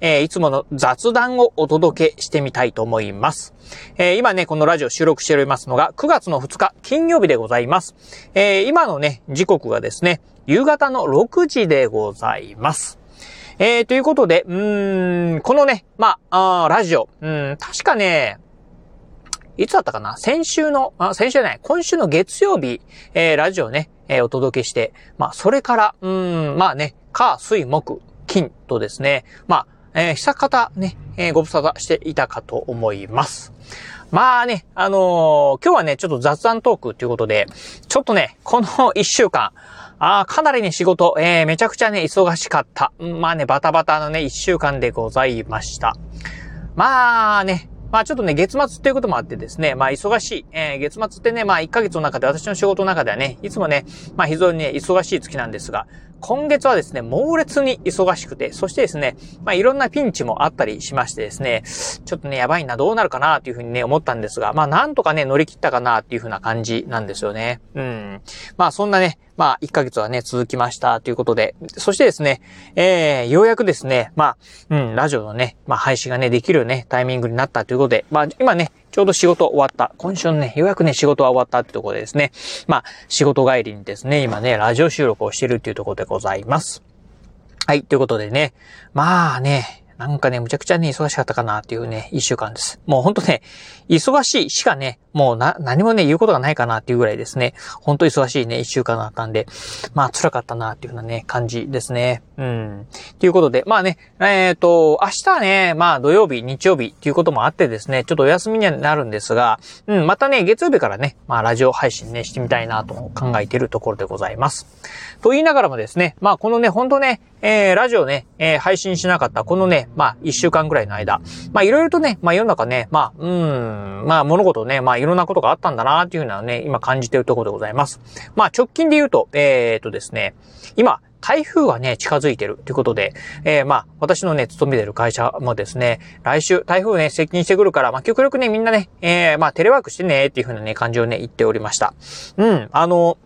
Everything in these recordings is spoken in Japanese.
えーいつもの雑談をお届けしてみたいと思います。えー今ね、このラジオ収録しておりますのが、9月の2日、金曜日でございます。えー今のね、時刻がですね、夕方の6時でございます。えーということで、うーん、このね、まあ、あラジオ、うん、確かね、いつだったかな？先週の、あ、先週じゃない、今週の月曜日、えーラジオね、えーお届けして、まあ、それから、うん、まあね、火、水、木、金とですね、まあ、えー久方ね、えーご無沙汰していたかと思います。まあね、あのー今日はね、ちょっと雑談トークということで、ちょっとね、この一週間、あかなりね、仕事、えーめちゃくちゃね、忙しかった。まあね、バタバタのね、一週間でございました。まあね、まあちょっとね、月末っていうこともあってですね、まあ忙しい。えー月末ってね、まあ1ヶ月の中で私の仕事の中ではね、いつもね、まあ非常にね、忙しい月なんですが、今月はですね、猛烈に忙しくて、そしてですね、まあいろんなピンチもあったりしましてですね、ちょっとね、やばいな、どうなるかな、というふうにね、思ったんですが、まあなんとかね、乗り切ったかな、っていうふうな感じなんですよね。うん。まあそんなね、まあ1ヶ月はね、続きました、ということで、そしてですね、えー、ようやくですね、まあ、うん、ラジオのね、まあ配信がね、できるね、タイミングになったということで、まあ今ね、ちょうど仕事終わった。今週のね、ようやくね、仕事は終わったってところですね。まあ、仕事帰りにですね、今ね、ラジオ収録をしてるっていうところでございます。はい、ということでね、まあね、なんかね、むちゃくちゃね、忙しかったかなっていうね、一週間です。もうほんとね、忙しいしかね、もうな、何もね、言うことがないかなっていうぐらいですね、ほんと忙しいね、一週間だったんで、まあ辛かったなっていうようなね、感じですね。うん。ということで、まあね、えっ、と、明日ね、まあ土曜日、日曜日っていうこともあってですね、ちょっとお休みにはなるんですが、うん、またね、月曜日からね、まあラジオ配信ね、してみたいなと考えているところでございます。と言いながらもですね、まあこのね、ほんとね、えー、ラジオね、えー配信しなかったこのね、まあ一週間ぐらいの間、まあいろいろとね、まあ世の中ね、まあ、うん、まあ物事をね、まあいろんなことがあったんだなっていうのはね、今感じているところでございます。まあ直近で言うと、えー、っとですね、今、台風がね、近づいてるということで、えー、まあ、私のね、勤めてる会社もですね、来週、台風ね、接近してくるから、まあ、極力ね、みんなね、えー、まあ、テレワークしてね、っていう風なね、感じをね、言っておりました。うん、あの、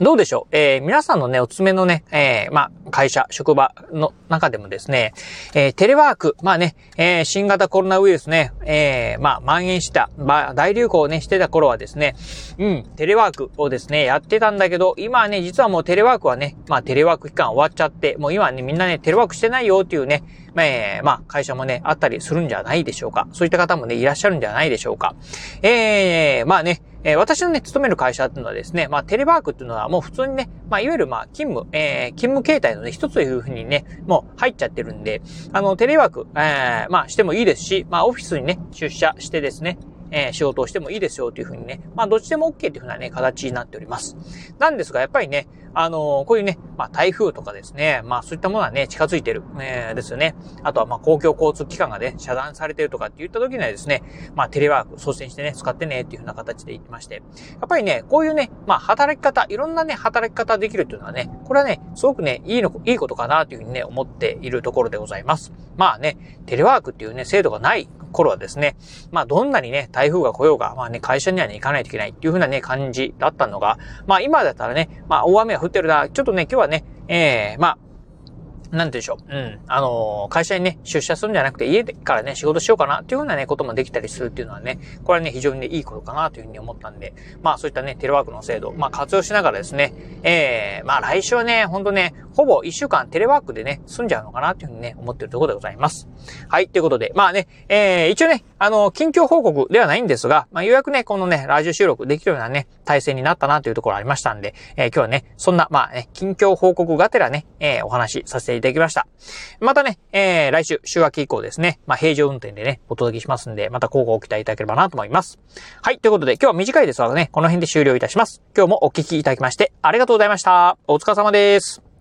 どうでしょう？えー、皆さんのね、おすすめのね、えー、まあ、会社、職場の中でもですね、えー、テレワーク、まあね、えー、新型コロナウイルスね、えー、まあ、蔓延した、まあ、大流行をね、してた頃はですね、うん、テレワークをですね、やってたんだけど、今はね、実はもうテレワークはね、まあ、テレワーク期間終わっちゃって、もう今ね、みんなね、テレワークしてないよっていうね、まあまあ、会社もね、あったりするんじゃないでしょうか。そういった方もね、いらっしゃるんじゃないでしょうか。えー、まあね、えー私のね、勤める会社っていうのはですね、まあ、テレワークっていうのはもう普通にね、まあ、いわゆるまあ、勤務、えー、勤務形態のね、一つというふうにね、もう入っちゃってるんで、あの、テレワーク、えー、まあ、してもいいですし、まあ、オフィスにね、出社してですね、えー仕事をしてもいいですよというふうにね、まあ、どっちでも OK というふうなね、形になっております。なんですが、やっぱりね、あのーこういうね、まあ、台風とかですね、まあ、そういったものはね、近づいてる、えーですよね。あとは、まあ、公共交通機関がね、遮断されてるとかって言った時にはですね、まあ、テレワーク率先してね、使ってね、っていうふうな形で言ってまして。やっぱりね、こういうね、まあ、働き方、いろんなね、働き方できるっていうのはね、これはね、すごくね、いいの、いいことかなというふうにね、思っているところでございます。まあね、テレワークっていうね、制度がない頃はですね、まあ、どんなにね、台風が来ようが、まあね、会社にはね、行かないといけないっていうふうなね、感じだったのが、まあ、今だったらね、まあ、大雨が降ってるな、ちょっとね、今日はね、ええまあ、なんてでしょう。うん。あのー会社にね、出社するんじゃなくて、家でからね、仕事しようかな、っていうふうなね、こともできたりするっていうのはね、これはね、非常にね、いいことかな、というふうに思ったんで、まあ、そういったね、テレワークの制度、まあ、活用しながらですね、ええまあ、来週はね、ほんとね、ほぼ一週間テレワークでね、済んじゃうのかな、というふうにね、思ってるところでございます。はい、ということで、まあね、えー、一応ね、あの、近況報告ではないんですが、まあ、ようやくね、このね、ラジオ収録できるようなね、体制になったなというところありましたんで、えー今日はね、そんな、まあね、近況報告がてらね、えーお話しさせていただきました。またね、えー、来週、週明け以降ですね、まあ、平常運転でね、お届けしますんで、また交互を期待いただければなと思います。はい、ということで、今日は短いですがね、この辺で終了いたします。今日もお聞きいただきまして、ありがとうございました。お疲れ様です。